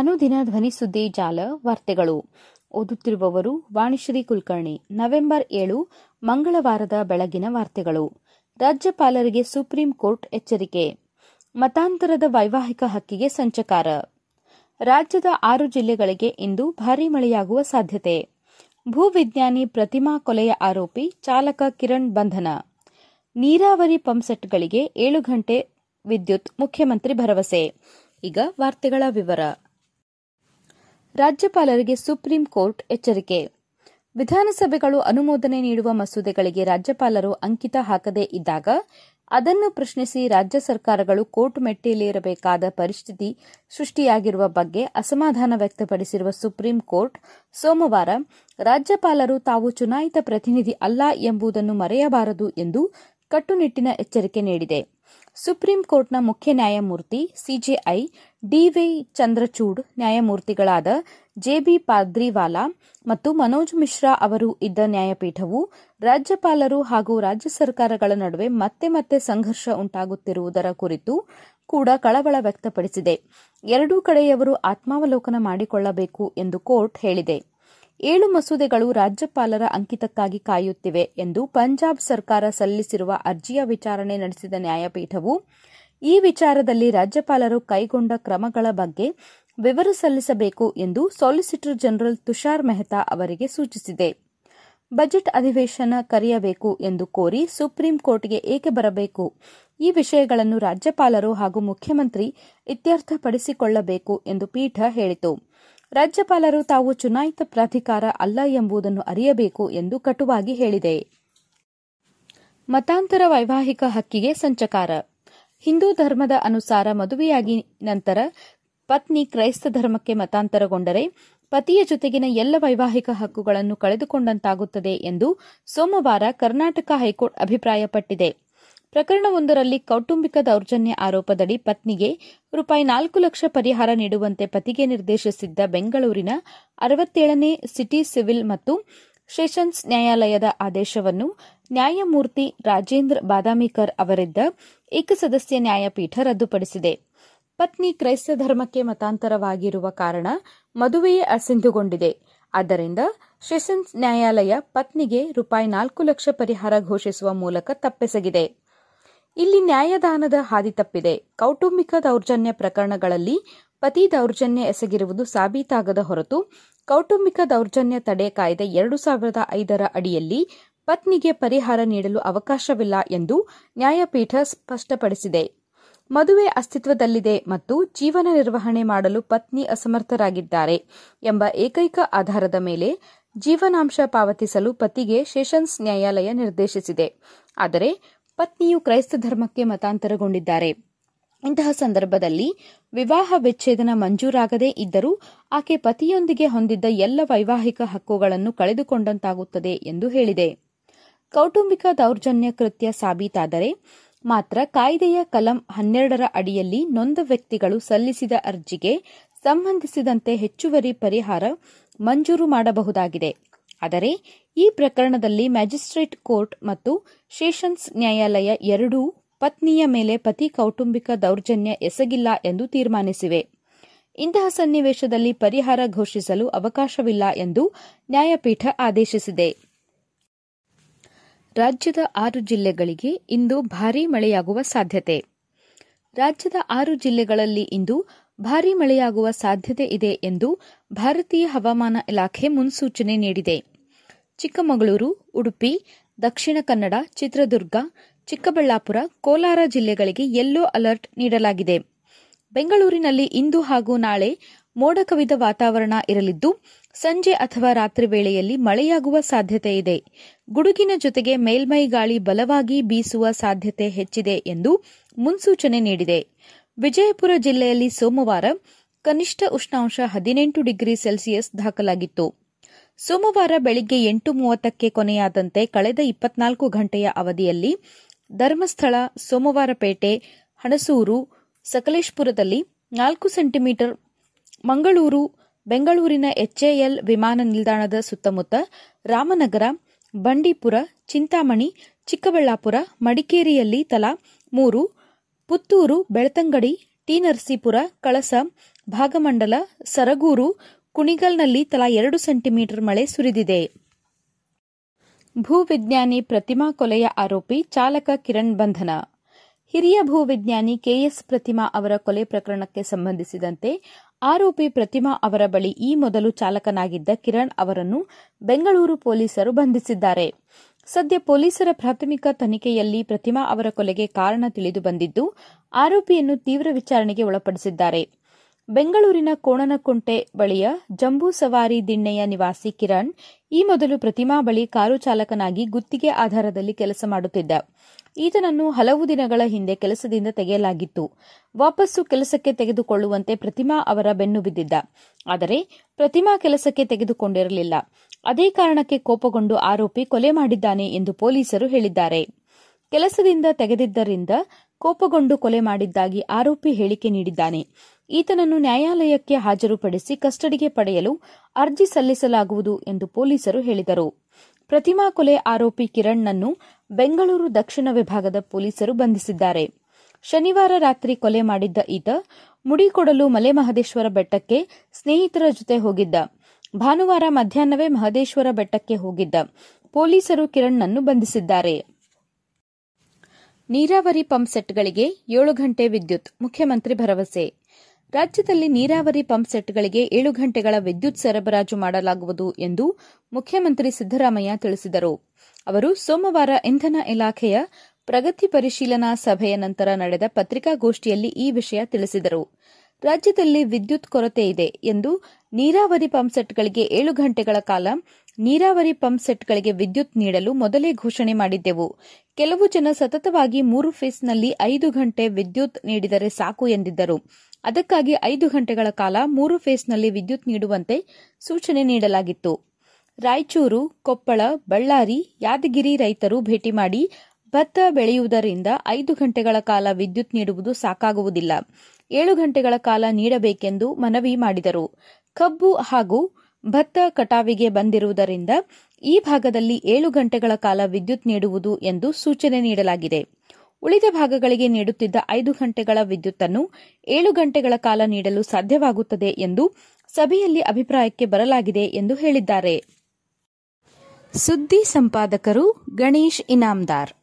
ಅನುದಿನ ಧ್ವನಿಸುದ್ದಿ ಜಾಲ ವಾರ್ತೆಗಳು. ಓದುತ್ತಿರುವವರು ವಾಣಿಶ್ರೀ ಕುಲಕರ್ಣಿ. ನವೆಂಬರ್ ಏಳು, ಮಂಗಳವಾರದ ಬೆಳಗಿನ ವಾರ್ತೆಗಳು. ರಾಜ್ಯಪಾಲರಿಗೆ ಸುಪ್ರೀಂ ಕೋರ್ಟ್ ಎಚ್ಚರಿಕೆ. ಮತಾಂತರದ ವೈವಾಹಿಕ ಹಕ್ಕಿಗೆ ಸಂಚಕಾರ. ರಾಜ್ಯದ ಆರು ಜಿಲ್ಲೆಗಳಿಗೆ ಇಂದು ಭಾರೀ ಮಳೆಯಾಗುವ ಸಾಧ್ಯತೆ. ಭೂವಿಜ್ಞಾನಿ ಪ್ರತಿಮಾ ಕೊಲೆಯ ಆರೋಪಿ ಚಾಲಕ ಕಿರಣ್ ಬಂಧನ. ನೀರಾವರಿ ಪಂಪ್ಸೆಟ್ಗಳಿಗೆ ಏಳು ಗಂಟೆ ವಿದ್ಯುತ್ ಮುಖ್ಯಮಂತ್ರಿ ಭರವಸೆ. ಈಗ ವಾರ್ತೆಗಳ ವಿವರ. ರಾಜ್ಯಪಾಲರಿಗೆ ಸುಪ್ರೀಂ ಕೋರ್ಟ್ ಎಚ್ಚರಿಕೆ. ವಿಧಾನಸಭೆಗಳು ಅನುಮೋದನೆ ನೀಡುವ ಮಸೂದೆಗಳಿಗೆ ರಾಜ್ಯಪಾಲರು ಅಂಕಿತ ಹಾಕದೇ ಇದ್ದಾಗ ಅದನ್ನು ಪ್ರಶ್ನಿಸಿ ರಾಜ್ಯ ಸರ್ಕಾರಗಳು ಕೋರ್ಟ್ ಮೆಟ್ಟಿಲೇರಬೇಕಾದ ಪರಿಸ್ಥಿತಿ ಸೃಷ್ಟಿಯಾಗಿರುವ ಬಗ್ಗೆ ಅಸಮಾಧಾನ ವ್ಯಕ್ತಪಡಿಸಿರುವ ಸುಪ್ರೀಂ ಕೋರ್ಟ್, ಸೋಮವಾರ ರಾಜ್ಯಪಾಲರು ತಾವು ಚುನಾಯಿತ ಪ್ರತಿನಿಧಿ ಅಲ್ಲ ಎಂಬುದನ್ನು ಮರೆಯಬಾರದು ಎಂದು ಕಟ್ಟುನಿಟ್ಟಿನ ಎಚ್ಚರಿಕೆ ನೀಡಿದೆ. ಸುಪ್ರೀಂ ಕೋರ್ಟ್ನ ಮುಖ್ಯ ನ್ಯಾಯಮೂರ್ತಿ ಸಿಜೆಐ ಡಿವೈ ಚಂದ್ರಚೂಡ್, ನ್ಯಾಯಮೂರ್ತಿಗಳಾದ ಜೆಬಿ ಪಾದ್ರಿವಾಲಾ ಮತ್ತು ಮನೋಜ್ ಮಿಶ್ರಾ ಅವರು ಇದ್ದ ನ್ಯಾಯಪೀಠವು ರಾಜ್ಯಪಾಲರು ಹಾಗೂ ರಾಜ್ಯ ಸರ್ಕಾರಗಳ ನಡುವೆ ಮತ್ತೆ ಮತ್ತೆ ಸಂಘರ್ಷ ಉಂಟಾಗುತ್ತಿರುವುದರ ಕುರಿತು ಕೂಡ ಕಳವಳ ವ್ಯಕ್ತಪಡಿಸಿದೆ. ಎರಡೂ ಕಡೆಯವರು ಆತ್ಮಾವಲೋಕನ ಮಾಡಿಕೊಳ್ಳಬೇಕು ಎಂದು ಕೋರ್ಟ್ ಹೇಳಿದೆ. ಏಳು ಮಸೂದೆಗಳು ರಾಜ್ಯಪಾಲರ ಅಂಕಿತಕ್ಕಾಗಿ ಕಾಯುತ್ತಿವೆ ಎಂದು ಪಂಜಾಬ್ ಸರ್ಕಾರ ಸಲ್ಲಿಸಿರುವ ಅರ್ಜಿಯ ವಿಚಾರಣೆ ನಡೆಸಿದ ನ್ಯಾಯಪೀಠವು, ಈ ವಿಚಾರದಲ್ಲಿ ರಾಜ್ಯಪಾಲರು ಕೈಗೊಂಡ ಕ್ರಮಗಳ ಬಗ್ಗೆ ವಿವರ ಸಲ್ಲಿಸಬೇಕು ಎಂದು ಸಾಲಿಸಿಟರ್ ಜನರಲ್ ತುಷಾರ್ ಮೆಹ್ತಾ ಅವರಿಗೆ ಸೂಚಿಸಿದೆ. ಬಜೆಟ್ ಅಧಿವೇಶನ ಕರೆಯಬೇಕು ಎಂದು ಕೋರಿ ಸುಪ್ರೀಂ ಕೋರ್ಟ್ಗೆ ಏಕೆ ಬರಬೇಕು? ಈ ವಿಷಯಗಳನ್ನು ರಾಜ್ಯಪಾಲರು ಹಾಗೂ ಮುಖ್ಯಮಂತ್ರಿ ಇತ್ಯರ್ಥಪಡಿಸಿಕೊಳ್ಳಬೇಕು ಎಂದು ಪೀಠ ಹೇಳಿತು. ರಾಜ್ಯಪಾಲರು ತಾವು ಚುನಾಯಿತ ಪ್ರಾಧಿಕಾರ ಅಲ್ಲ ಎಂಬುದನ್ನು ಅರಿಯಬೇಕು ಎಂದು ಕಟುವಾಗಿ ಹೇಳಿದೆ. ಮತಾಂತರ ವೈವಾಹಿಕ ಹಕ್ಕಿಗೆ ಸಂಚಕಾರ. ಹಿಂದೂ ಧರ್ಮದ ಅನುಸಾರ ಮದುವೆಯಾಗಿ ನಂತರ ಪತ್ನಿ ಕ್ರೈಸ್ತ ಧರ್ಮಕ್ಕೆ ಮತಾಂತರಗೊಂಡರೆ ಪತಿಯ ಜೊತೆಗಿನ ಎಲ್ಲ ವೈವಾಹಿಕ ಹಕ್ಕುಗಳನ್ನು ಕಳೆದುಕೊಂಡಂತಾಗುತ್ತದೆ ಎಂದು ಸೋಮವಾರ ಕರ್ನಾಟಕ ಹೈಕೋರ್ಟ್ ಅಭಿಪ್ರಾಯಪಟ್ಟಿದೆ. ಪ್ರಕರಣವೊಂದರಲ್ಲಿ ಕೌಟುಂಬಿಕ ದೌರ್ಜನ್ಯ ಆರೋಪದಡಿ ಪತ್ನಿಗೆ ರೂಪಾಯಿ ನಾಲ್ಕು ಲಕ್ಷ ಪರಿಹಾರ ನೀಡುವಂತೆ ಪತಿಗೆ ನಿರ್ದೇಶಿಸಿದ್ದ ಬೆಂಗಳೂರಿನ ಅರವತ್ತೇಳನೇ ಸಿಟಿ ಸಿವಿಲ್ ಮತ್ತು ಸೆಷನ್ಸ್ ನ್ಯಾಯಾಲಯದ ಆದೇಶವನ್ನು ನ್ಯಾಯಮೂರ್ತಿ ರಾಜೇಂದ್ರ ಬಾದಾಮಿಕರ್ ಅವರಿದ್ದ ಏಕಸದಸ್ಯ ನ್ಯಾಯಪೀಠ ರದ್ದುಪಡಿಸಿದೆ. ಪತ್ನಿ ಕ್ರೈಸ್ತ ಧರ್ಮಕ್ಕೆ ಮತಾಂತರವಾಗಿರುವ ಕಾರಣ ಮದುವೆಯೇ ಅಸಿಂಧುಗೊಂಡಿದೆ. ಆದ್ದರಿಂದ ಸೆಷನ್ಸ್ ನ್ಯಾಯಾಲಯ ಪತ್ನಿಗೆ ರೂಪಾಯಿ ನಾಲ್ಕು ಲಕ್ಷ ಪರಿಹಾರ ಘೋಷಿಸುವ ಮೂಲಕ ತಪ್ಪೆಸಗಿದೆ. ಇಲ್ಲಿ ನ್ಯಾಯದಾನದ ಹಾದಿ ತಪ್ಪಿದೆ. ಕೌಟುಂಬಿಕ ದೌರ್ಜನ್ಯ ಪ್ರಕರಣಗಳಲ್ಲಿ ಪತಿ ದೌರ್ಜನ್ಯ ಎಸಗಿರುವುದು ಸಾಬೀತಾಗದ ಹೊರತು, ಕೌಟುಂಬಿಕ ದೌರ್ಜನ್ಯ ತಡೆ ಕಾಯ್ದೆ ಎರಡು ಸಾವಿರದ ಐದರ ಅಡಿಯಲ್ಲಿ ಪತ್ನಿಗೆ ಪರಿಹಾರ ನೀಡಲು ಅವಕಾಶವಿಲ್ಲ ಎಂದು ನ್ಯಾಯಪೀಠ ಸ್ಪಷ್ಟಪಡಿಸಿದೆ. ಮದುವೆ ಅಸ್ತಿತ್ವದಲ್ಲಿದೆ ಮತ್ತು ಜೀವನ ನಿರ್ವಹಣೆ ಮಾಡಲು ಪತ್ನಿ ಅಸಮರ್ಥರಾಗಿದ್ದಾರೆ ಎಂಬ ಏಕೈಕ ಆಧಾರದ ಮೇಲೆ ಜೀವನಾಂಶ ಪಾವತಿಸಲು ಪತಿಗೆ ಸೆಷನ್ಸ್ ನ್ಯಾಯಾಲಯ ನಿರ್ದೇಶಿಸಿದೆ. ಆದರೆ ಪತ್ನಿಯು ಕ್ರೈಸ್ತ ಧರ್ಮಕ್ಕೆ ಮತಾಂತರಗೊಂಡಿದ್ದಾರೆ. ಇಂತಹ ಸಂದರ್ಭದಲ್ಲಿ ವಿವಾಹ ವಿಚ್ಛೇದನ ಮಂಜೂರಾಗದೇ ಇದ್ದರೂ ಆಕೆ ಪತಿಯೊಂದಿಗೆ ಹೊಂದಿದ್ದ ಎಲ್ಲ ವೈವಾಹಿಕ ಹಕ್ಕುಗಳನ್ನು ಕಳೆದುಕೊಂಡಂತಾಗುತ್ತದೆ ಎಂದು ಹೇಳಿದೆ. ಕೌಟುಂಬಿಕ ದೌರ್ಜನ್ಯ ಕೃತ್ಯ ಸಾಬೀತಾದರೆ ಮಾತ್ರ ಕಾಯ್ದೆಯ ಕಲಂ ಹನ್ನೆರಡರ ಅಡಿಯಲ್ಲಿ ನೊಂದ ವ್ಯಕ್ತಿಗಳು ಸಲ್ಲಿಸಿದ ಅರ್ಜಿಗೆ ಸಂಬಂಧಿಸಿದಂತೆ ಹೆಚ್ಚುವರಿ ಪರಿಹಾರ ಮಂಜೂರು ಮಾಡಬಹುದಾಗಿದೆ. ಆದರೆ ಈ ಪ್ರಕರಣದಲ್ಲಿ ಮ್ಯಾಜಿಸ್ಟ್ರೇಟ್ ಕೋರ್ಟ್ ಮತ್ತು ಸೆಷನ್ಸ್ ನ್ಯಾಯಾಲಯ ಎರಡೂ ಪತ್ನಿಯ ಮೇಲೆ ಪತಿ ಕೌಟುಂಬಿಕ ದೌರ್ಜನ್ಯ ಎಸಗಿಲ್ಲ ಎಂದು ತೀರ್ಮಾನಿಸಿವೆ. ಇಂತಹ ಸನ್ನಿವೇಶದಲ್ಲಿ ಪರಿಹಾರ ಘೋಷಿಸಲು ಅವಕಾಶವಿಲ್ಲ ಎಂದು ನ್ಯಾಯಪೀಠ ಆದೇಶಿಸಿದೆ. ರಾಜ್ಯದ ಆರು ಜಿಲ್ಲೆಗಳಿಗೆ ಇಂದು ಭಾರೀ ಮಳೆಯಾಗುವ ಸಾಧ್ಯತೆ. ರಾಜ್ಯದ ಆರು ಜಿಲ್ಲೆಗಳಲ್ಲಿ ಇಂದು ಭಾರೀ ಮಳೆಯಾಗುವ ಸಾಧ್ಯತೆ ಇದೆ ಎಂದು ಭಾರತೀಯ ಹವಾಮಾನ ಇಲಾಖೆ ಮುನ್ಸೂಚನೆ ನೀಡಿದೆ. ಚಿಕ್ಕಮಗಳೂರು, ಉಡುಪಿ, ದಕ್ಷಿಣ ಕನ್ನಡ, ಚಿತ್ರದುರ್ಗ, ಚಿಕ್ಕಬಳ್ಳಾಪುರ, ಕೋಲಾರ ಜಿಲ್ಲೆಗಳಿಗೆ ಯೆಲ್ಲೋ ಅಲರ್ಟ್ ನೀಡಲಾಗಿದೆ. ಬೆಂಗಳೂರಿನಲ್ಲಿ ಇಂದು ಹಾಗೂ ನಾಳೆ ಮೋಡ ಕವಿದ ವಾತಾವರಣ ಇರಲಿದ್ದು, ಸಂಜೆ ಅಥವಾ ರಾತ್ರಿ ವೇಳೆಯಲ್ಲಿ ಮಳೆಯಾಗುವ ಸಾಧ್ಯತೆ ಇದೆ. ಗುಡುಗಿನ ಜೊತೆಗೆ ಮೇಲ್ಮೈ ಗಾಳಿ ಬಲವಾಗಿ ಬೀಸುವ ಸಾಧ್ಯತೆ ಹೆಚ್ಚಿದೆ ಎಂದು ಮುನ್ಸೂಚನೆ ನೀಡಿದೆ. ವಿಜಯಪುರ ಜಿಲ್ಲೆಯಲ್ಲಿ ಸೋಮವಾರ ಕನಿಷ್ಠ ಉಷ್ಣಾಂಶ ಹದಿನೆಂಟು ಡಿಗ್ರಿ ಸೆಲ್ಸಿಯಸ್ ದಾಖಲಾಗಿತ್ತು. ಸೋಮವಾರ ಬೆಳಿಗ್ಗೆ ಎಂಟು ಮೂವತ್ತಕ್ಕೆ ಕೊನೆಯಾದಂತೆ ಕಳೆದ ಇಪ್ಪತ್ನಾಲ್ಕು ಗಂಟೆಯ ಅವಧಿಯಲ್ಲಿ ಧರ್ಮಸ್ಥಳ, ಸೋಮವಾರಪೇಟೆ, ಹಣಸೂರು, ಸಕಲೇಶ್ಪುರದಲ್ಲಿ ನಾಲ್ಕು ಸೆಂಟಿಮೀಟರ್, ಮಂಗಳೂರು, ಬೆಂಗಳೂರಿನ ಎಚ್ಎಎಲ್ ವಿಮಾನ ನಿಲ್ದಾಣದ ಸುತ್ತಮುತ್ತ ರಾಮನಗರ, ಬಂಡೀಪುರ, ಚಿಂತಾಮಣಿ, ಚಿಕ್ಕಬಳ್ಳಾಪುರ, ಮಡಿಕೇರಿಯಲ್ಲಿ ತಲಾ ಮೂರು, ಪುತ್ತೂರು, ಬೆಳ್ತಂಗಡಿ, ಟಿ ನರಸೀಪುರ, ಕಳಸ, ಭಾಗಮಂಡಲ, ಸರಗೂರು ಕುಣಿಗಲ್ನಲ್ಲಿ ತಲಾ ಎರಡು ಸೆಂಟಿಮೀಟರ್ ಮಳೆ ಸುರಿದಿದೆ. ಭೂವಿಜ್ಞಾನಿ ಪ್ರತಿಮಾ ಕೊಲೆಯ ಆರೋಪಿ ಚಾಲಕ ಕಿರಣ್ ಬಂಧನ. ಹಿರಿಯ ಭೂವಿಜ್ಞಾನಿ ಕೆಎಸ್ ಪ್ರತಿಮಾ ಅವರ ಕೊಲೆ ಪ್ರಕರಣಕ್ಕೆ ಸಂಬಂಧಿಸಿದಂತೆ ಆರೋಪಿ ಪ್ರತಿಮಾ ಅವರ ಬಳಿ ಈ ಮೊದಲು ಚಾಲಕನಾಗಿದ್ದ ಕಿರಣ್ ಅವರನ್ನು ಬೆಂಗಳೂರು ಪೊಲೀಸರು ಬಂಧಿಸಿದ್ದಾರೆ. ಸದ್ಯ ಪೊಲೀಸರ ಪ್ರಾಥಮಿಕ ತನಿಖೆಯಲ್ಲಿ ಪ್ರತಿಮಾ ಅವರ ಕೊಲೆಗೆ ಕಾರಣ ತಿಳಿದು ಬಂದಿದ್ದು, ಆರೋಪಿಯನ್ನು ತೀವ್ರ ವಿಚಾರಣೆಗೆ ಒಳಪಡಿಸಿದ್ದಾರೆ. ಬೆಂಗಳೂರಿನ ಕೋಣನಕುಂಟೆ ಬಳಿಯ ಜಂಬೂ ಸವಾರಿ ದಿಣ್ಣೆಯ ನಿವಾಸಿ ಕಿರಣ್ ಈ ಮೊದಲು ಪ್ರತಿಮಾ ಬಳಿ ಕಾರು ಚಾಲಕನಾಗಿ ಗುತ್ತಿಗೆ ಆಧಾರದಲ್ಲಿ ಕೆಲಸ ಮಾಡುತ್ತಿದ್ದ. ಈತನನ್ನು ಹಲವು ದಿನಗಳ ಹಿಂದೆ ಕೆಲಸದಿಂದ ತೆಗೆಯಲಾಗಿತ್ತು. ವಾಪಸ್ಸು ಕೆಲಸಕ್ಕೆ ತೆಗೆದುಕೊಳ್ಳುವಂತೆ ಪ್ರತಿಮಾ ಅವರ ಬೆನ್ನು ಬಿದ್ದಿದ್ದ. ಆದರೆ ಪ್ರತಿಮಾ ಕೆಲಸಕ್ಕೆ ತೆಗೆದುಕೊಂಡಿರಲಿಲ್ಲ. ಅದೇ ಕಾರಣಕ್ಕೆ ಕೋಪಗೊಂಡು ಆರೋಪಿ ಕೊಲೆ ಮಾಡಿದ್ದಾನೆ ಎಂದು ಪೊಲೀಸರು ಹೇಳಿದ್ದಾರೆ. ಕೆಲಸದಿಂದ ತೆಗೆದಿದ್ದರಿಂದ ಕೋಪಗೊಂಡು ಕೊಲೆ ಮಾಡಿದ್ದಾಗಿ ಆರೋಪಿ ಹೇಳಿಕೆ ನೀಡಿದ್ದಾನೆ. ಈತನನ್ನು ನ್ಯಾಯಾಲಯಕ್ಕೆ ಹಾಜರುಪಡಿಸಿ ಕಸ್ಟಡಿಗೆ ಪಡೆಯಲು ಅರ್ಜಿ ಸಲ್ಲಿಸಲಾಗುವುದು ಎಂದು ಪೊಲೀಸರು ಹೇಳಿದರು. ಪ್ರತಿಮಾ ಕೊಲೆ ಆರೋಪಿ ಕಿರಣ್ನನ್ನು ಬೆಂಗಳೂರು ದಕ್ಷಿಣ ವಿಭಾಗದ ಪೊಲೀಸರು ಬಂಧಿಸಿದ್ದಾರೆ. ಶನಿವಾರ ರಾತ್ರಿ ಕೊಲೆ ಮಾಡಿದ್ದ ಈತ ಮುಡಿಕೊಡಲು ಮಲೆಮಹದೇಶ್ವರ ಬೆಟ್ಟಕ್ಕೆ ಸ್ನೇಹಿತರ ಜೊತೆ ಹೋಗಿದ್ದ. ಭಾನುವಾರ ಮಧ್ಯಾಹ್ನವೇ ಮಹದೇಶ್ವರ ಬೆಟ್ಟಕ್ಕೆ ಹೋಗಿದ್ದ. ಪೊಲೀಸರು ಕಿರಣ್ನನ್ನು ಬಂಧಿಸಿದ್ದಾರೆ. ನೀರಾವರಿ ಪಂಪ್ ಸೆಟ್ಗಳಿಗೆ ಏಳು ಗಂಟೆ ವಿದ್ಯುತ್, ಮುಖ್ಯಮಂತ್ರಿ ಭರವಸೆ. ರಾಜ್ಯದಲ್ಲಿ ನೀರಾವರಿ ಪಂಪ್ ಸೆಟ್ಗಳಿಗೆ ಏಳು ಗಂಟೆಗಳ ವಿದ್ಯುತ್ ಸರಬರಾಜು ಮಾಡಲಾಗುವುದು ಎಂದು ಮುಖ್ಯಮಂತ್ರಿ ಸಿದ್ದರಾಮಯ್ಯ ತಿಳಿಸಿದರು. ಅವರು ಸೋಮವಾರ ಇಂಧನ ಇಲಾಖೆಯ ಪ್ರಗತಿ ಪರಿಶೀಲನಾ ಸಭೆಯ ನಂತರ ನಡೆದ ಪತ್ರಿಕಾಗೋಷ್ಠಿಯಲ್ಲಿ ಈ ವಿಷಯ ತಿಳಿಸಿದರು. ರಾಜ್ಯದಲ್ಲಿ ವಿದ್ಯುತ್ ಕೊರತೆ ಇದೆ ಎಂದು ನೀರಾವರಿ ಪಂಪ್ ಸೆಟ್ಗಳಿಗೆ ಏಳು ಗಂಟೆಗಳ ಕಾಲ ನೀರಾವರಿ ಪಂಪ್ ಸೆಟ್ಗಳಿಗೆ ವಿದ್ಯುತ್ ನೀಡಲು ಮೊದಲೇ ಘೋಷಣೆ ಮಾಡಿದ್ದೆವು. ಕೆಲವು ಜನ ಸತತವಾಗಿ ಮೂರು ಫೇಸ್ನಲ್ಲಿ ಐದು ಗಂಟೆ ವಿದ್ಯುತ್ ನೀಡಿದರೆ ಸಾಕು ಎಂದಿದ್ದರು. ಅದಕ್ಕಾಗಿ ಐದು ಗಂಟೆಗಳ ಕಾಲ ಮೂರು ಫೇಸ್ನಲ್ಲಿ ವಿದ್ಯುತ್ ನೀಡುವಂತೆ ಸೂಚನೆ ನೀಡಲಾಗಿತ್ತು. ರಾಯಚೂರು, ಕೊಪ್ಪಳ, ಬಳ್ಳಾರಿ, ಯಾದಗಿರಿ ರೈತರು ಭೇಟಿ ಮಾಡಿ ಭತ್ತ ಬೆಳೆಯುವುದರಿಂದ ಐದು ಗಂಟೆಗಳ ಕಾಲ ವಿದ್ಯುತ್ ನೀಡುವುದು ಸಾಕಾಗುವುದಿಲ್ಲ. ಏಳು ಗಂಟೆಗಳ ಕಾಲ ನೀಡಬೇಕೆಂದು ಮನವಿ ಮಾಡಿದರು. ಕಬ್ಬು ಹಾಗೂ ಭತ್ತ ಕಟಾವಿಗೆ ಬಂದಿರುವುದರಿಂದ ಈ ಭಾಗದಲ್ಲಿ ಏಳು ಗಂಟೆಗಳ ಕಾಲ ವಿದ್ಯುತ್ ನೀಡುವುದು ಎಂದು ಸೂಚನೆ ನೀಡಲಾಗಿದೆ. ಉಳಿದ ಭಾಗಗಳಿಗೆ ನೀಡುತ್ತಿದ್ದ ಐದು ಗಂಟೆಗಳ ವಿದ್ಯುತ್ತನ್ನು ಏಳು ಗಂಟೆಗಳ ಕಾಲ ನೀಡಲು ಸಾಧ್ಯವಾಗುತ್ತದೆ ಎಂದು ಸಭೆಯಲ್ಲಿ ಅಭಿಪ್ರಾಯಕ್ಕೆ ಬರಲಾಗಿದೆ ಎಂದು ಹೇಳಿದ್ದಾರೆ. ಸುದ್ದಿ ಸಂಪಾದಕರು ಗಣೇಶ್ ಇನಾಮ್ದಾರ್.